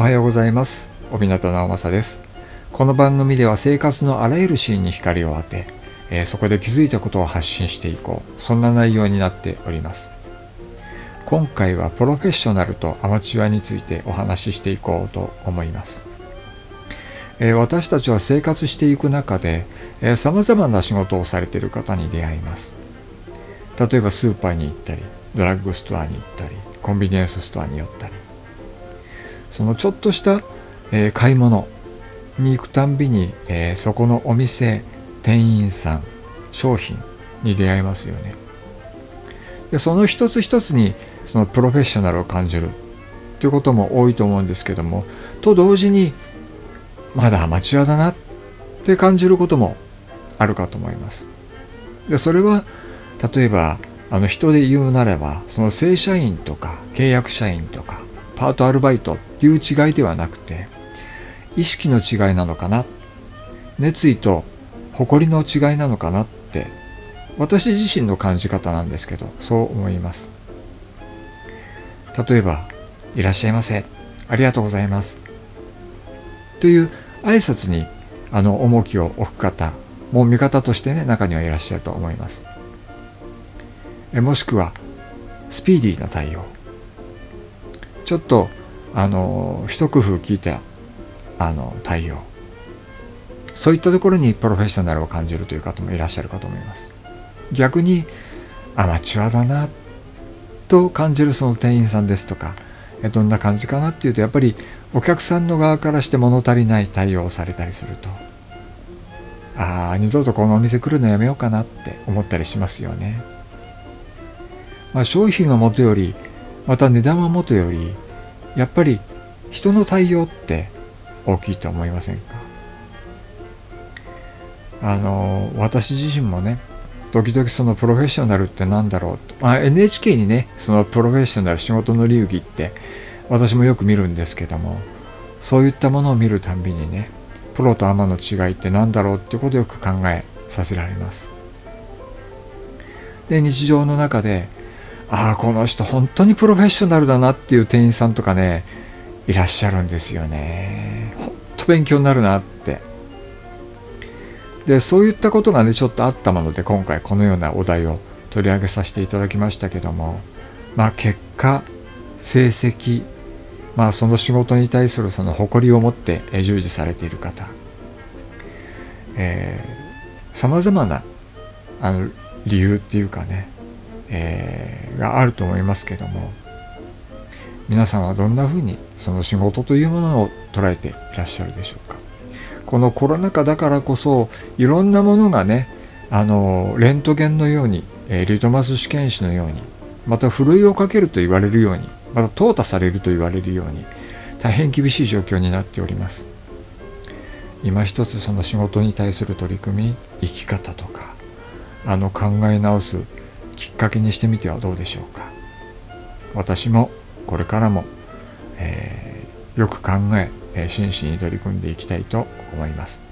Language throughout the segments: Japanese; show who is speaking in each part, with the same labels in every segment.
Speaker 1: おはようございます。帯名直政です。この番組では生活のあらゆるシーンに光を当て、えー、そこで気づいたことを発信していこう。そんな内容になっております。今回はプロフェッショナルとアマチュアについてお話ししていこうと思います。え私たちは生活していく中でさまざまな仕事をされている方に出会います。例えばスーパーに行ったりドラッグストアに行ったりコンビニエンスストアに寄ったりそのちょっとした、えー、買い物に行くたんびに、えー、そこのお店店員さん商品に出会いますよね。でその一つ一つにそのプロフェッショナルを感じるということも多いと思うんですけどもと同時にまだアマチュアだなって感じることもあるかと思います。でそれは例えばあの人で言うなればその正社員とか契約社員とかパートアルバイトっていう違いではなくて意識の違いなのかな？熱意と誇りの違いなのかなって私自身の感じ方なんですけどそう思います。例えば「いらっしゃいませ。ありがとうございます」という挨拶にあの重きを置く方もう味方としてね中にはいらっしゃると思います。えもしくはスピーディーな対応。ちょっとあの一工夫聞いたあの対応。そういったところにプロフェッショナルを感じるという方もいらっしゃるかと思います。逆にアマチュアだなと感じるその店員さんですとかどんな感じかなっていうとやっぱりお客さんの側からして物足りない対応をされたりすると。ああ二度とこのお店来るのやめようかなって思ったりしますよね。まあ、商品はもとよりまた値段はもとよりやっぱり人の対応って大きいと思いませんか？あの私自身もね時々そのプロフェッショナルって何だろうと、まあ、NHK にねそのプロフェッショナル仕事の流儀って私もよく見るんですけどもそういったものを見るたびにねプロとアマの違いって何だろうってことをよく考えさせられます。で日常の中でああ、この人本当にプロフェッショナルだなっていう店員さんとかね、いらっしゃるんですよね。本当勉強になるなって。で、そういったことがね、ちょっとあったもので、今回このようなお題を取り上げさせていただきましたけども、まあ結果、成績、まあその仕事に対するその誇りを持って従事されている方、えー、様々なあの理由っていうかね、えー、があると思いますけども皆さんはどんなふうにその仕事というものを捉えていらっしゃるでしょうか？このコロナ禍だからこそいろんなものがねあのレントゲンのように、えリトマス試験紙のようにまたふるいをかけると言われるようにまた淘汰されると言われるように大変厳しい状況になっております。今一つその仕事に対する取り組み生き方とかあの考え直すきっかけにしてみてはどうでしょうか私もこれからも、えー、よく考ええー、真摯に取り組んでいきたいと思います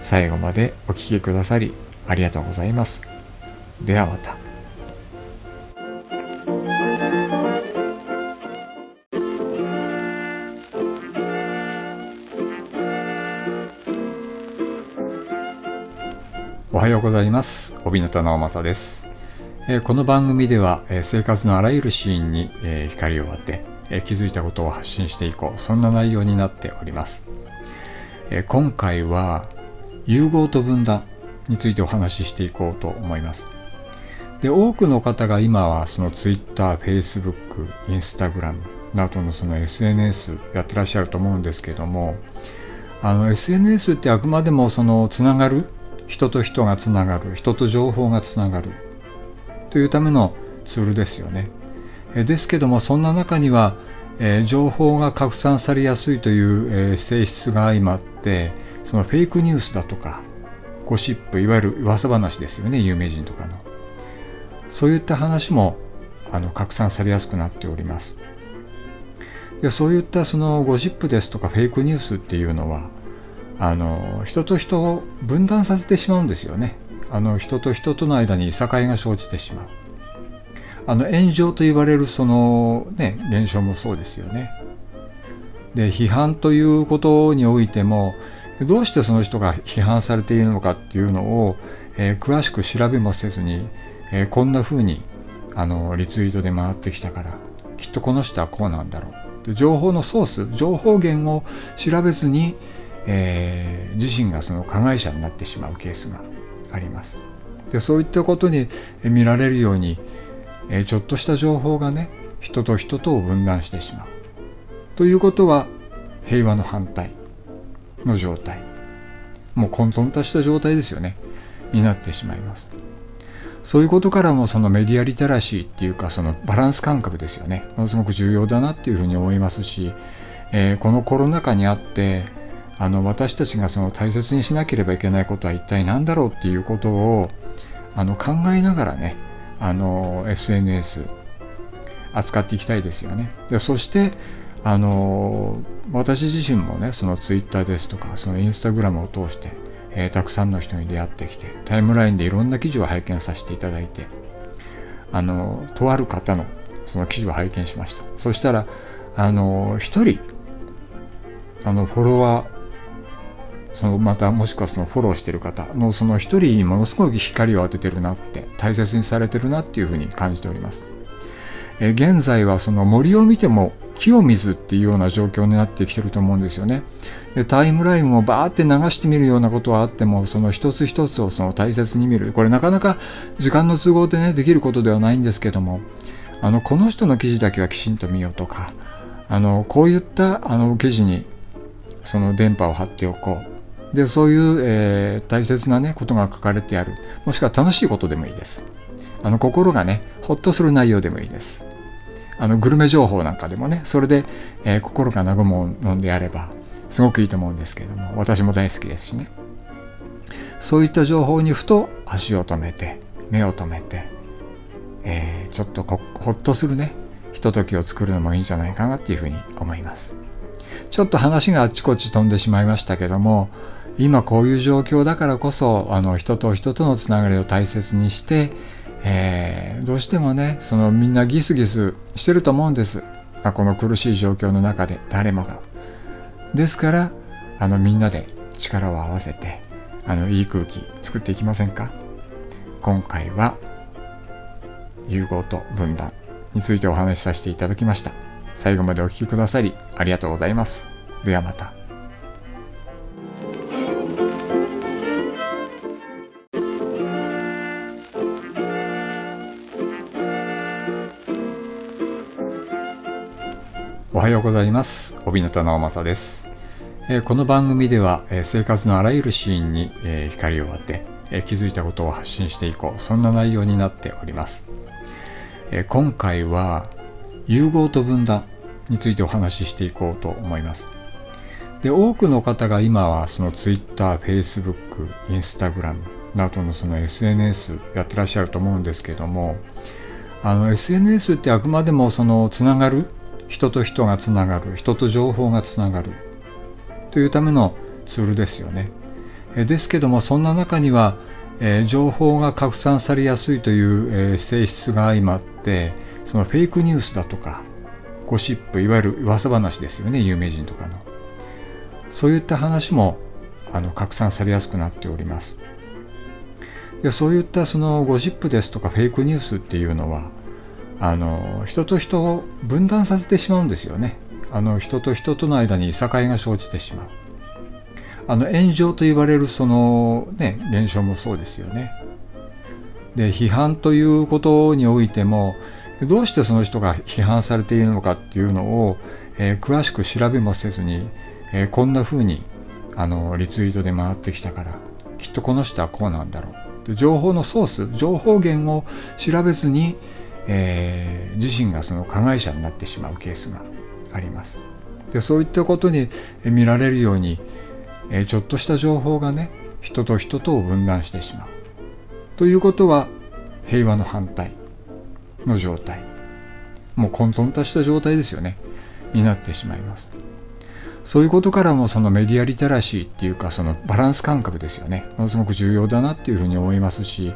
Speaker 1: 最後までお聴きくださりありがとうございますではまたおはようございます。帯名直政です。この番組では生活のあらゆるシーンに光を当て気づいたことを発信していこう。そんな内容になっております。今回は融合と分断についてお話ししていこうと思います。で多くの方が今はその Twitter、Facebook、Instagram などのその SNS やってらっしゃると思うんですけどもあの SNS ってあくまでもそのつながる人と人がつながる人と情報がつながるというためのツールですよね。ですけどもそんな中には、え情報が拡散されやすいという、性質が相まってそのフェイクニュースだとかゴシップいわゆる噂話ですよね有名人とかの。そういった話もあの拡散されやすくなっております。でそういったそのゴシップですとかフェイクニュースっていうのはあの人と人を分断させてしまうんですよね。あの人と人との間にいさかいが生じてしまう。あの炎上と言われるそのね現象もそうですよね。で批判ということにおいてもどうしてその人が批判されているのかっていうのを、えー、詳しく調べもせずに、えー、こんな風にあのリツイートで回ってきたからきっとこの人はこうなんだろう。情報のソース情報源を調べずに、えー、自身がその加害者になってしまうケースがあります。でそういったことに見られるように、ちょっとした情報がね人と人とを分断してしまう。ということは平和の反対の状態もう混沌とした状態ですよねになってしまいますそういうことからもそのメディアリテラシーっていうかそのバランス感覚ですよねものすごく重要だなっていうふうに思いますし、えー、このコロナ禍にあってあの私たちがその大切にしなければいけないことは一体何だろうっていうことをあの考えながらねあの SNS 扱っていきたいですよね。でそしてあの私自身もねそのツイッターですとかそのインスタグラムを通して、えー、たくさんの人に出会ってきてタイムラインでいろんな記事を拝見させていただいてあのとある方のその記事を拝見しましたそしたらあの一人あのフォロワーそのまたもしくはそのフォローしてる方のその一人にものすごく光を当ててるなって大切にされてるなっていうふうに感じております。え現在はその森を見ても木を見ずっていうような状況になってきてると思うんですよね。でタイムラインもバーって流してみるようなことはあってもその一つ一つをその大切に見るこれなかなか時間の都合でねできることではないんですけどもあのこの人の記事だけはきちんと見ようとかあのこういったあの記事にその電波を張っておこうでそういう、えー、大切なねことが書かれてある。もしくは楽しいことでもいいです。あの心がねほっとする内容でもいいです。あのグルメ情報なんかでもねそれで、えー、心が和むのであればすごくいいと思うんですけれども私も大好きですしね。そういった情報にふと足を止めて目を止めて、えー、ちょっとほっとするねひとときを作るのもいいんじゃないかなっていうふうに思います。ちょっと話があっちこっち飛んでしまいましたけども今こういう状況だからこそあの人と人とのつながりを大切にしてえー、どうしてもねそのみんなギスギスしてると思うんです。この苦しい状況の中で誰もが。ですからあのみんなで力を合わせてあのいい空気作っていきませんか？今回は融合と分断についてお話しさせていただきました。最後までお聴きくださりありがとうございます。ではまた。おはようございます。帯名直正です。この番組では生活のあらゆるシーンに光を当て気づいたことを発信していこうそんな内容になっております今回は融合と分断についてお話ししていこうと思いますで多くの方が今はその Twitter、Facebook、Instagram などのその SNS やってらっしゃると思うんですけどもあの SNS ってあくまでもそのつながる人と人がつながる人と情報がつながる。というためのツールですよね。ですけどもそんな中には、え、情報が拡散されやすいという、え、性質が相まってそのフェイクニュースだとかゴシップいわゆる噂話ですよね有名人とかの。そういった話もあの拡散されやすくなっております。でそういったそのゴシップですとかフェイクニュースっていうのはあの人と人を分断させてしまうんですよね。あの人と人との間にいさかいが生じてしまう。あの炎上と言われるそのね現象もそうですよね。で批判ということにおいてもどうしてその人が批判されているのかっていうのを、えー、詳しく調べもせずに、えー、こんな風にあにリツイートで回ってきたからきっとこの人はこうなんだろう。情報のソース情報源を調べずに、えー、自身がその加害者になってしまうケースがあります。でそういったことに見られるように、えー、ちょっとした情報がね人と人とを分断してしまう。ということは平和の反対の状態もう混沌とした状態ですよねになってしまいます。そういうことからもそのメディアリテラシーっていうかそのバランス感覚ですよねものすごく重要だなっていうふうに思いますし、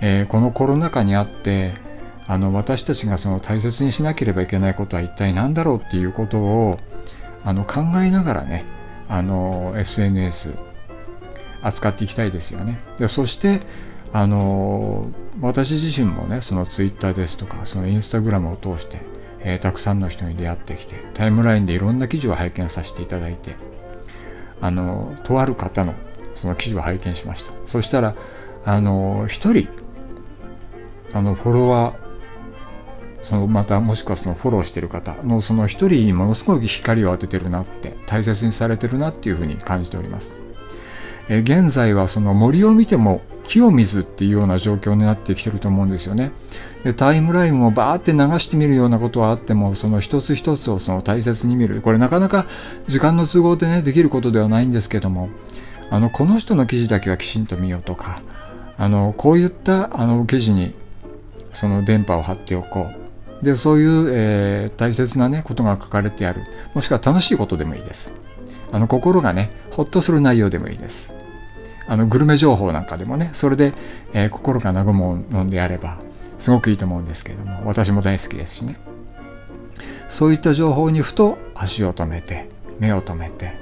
Speaker 1: えー、このコロナ禍にあってあの私たちがその大切にしなければいけないことは一体何だろうっていうことをあの考えながらねあの SNS 扱っていきたいですよね。でそしてあの私自身もねその Twitter ですとかその Instagram を通して、えー、たくさんの人に出会ってきてタイムラインでいろんな記事を拝見させていただいてあのとある方のその記事を拝見しましたそしたらあの一人あのフォロワーそのまたもしくはそのフォローしてる方のその一人にものすごく光を当ててるなって大切にされてるなっていうふうに感じております。え現在はその森を見ても木を見ずっていうような状況になってきてると思うんですよね。でタイムラインもバーって流してみるようなことはあってもその一つ一つをその大切に見るこれなかなか時間の都合でねできることではないんですけどもあのこの人の記事だけはきちんと見ようとかあのこういったあの記事にその電波を張っておこうでそういう、えー、大切なねことが書かれてある。もしくは楽しいことでもいいです。あの心がねほっとする内容でもいいです。あのグルメ情報なんかでもねそれで、えー、心が和むのであればすごくいいと思うんですけれども私も大好きですしね。そういった情報にふと足を止めて目を止めて、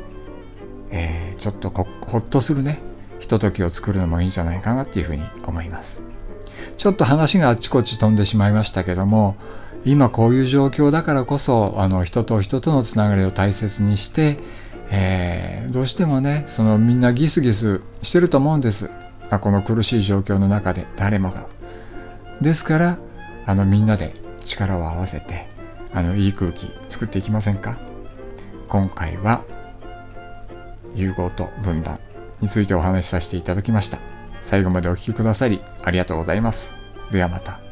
Speaker 1: えー、ちょっとほっとするねひとときを作るのもいいんじゃないかなっていうふうに思います。ちょっと話があっちこっち飛んでしまいましたけども今こういう状況だからこそあの人と人とのつながりを大切にして、えー、どうしてもねそのみんなギスギスしてると思うんです。この苦しい状況の中で誰もが。ですからあのみんなで力を合わせてあのいい空気作っていきませんか？今回は融合と分断についてお話しさせていただきました。最後までお聴きくださりありがとうございます。ではまた。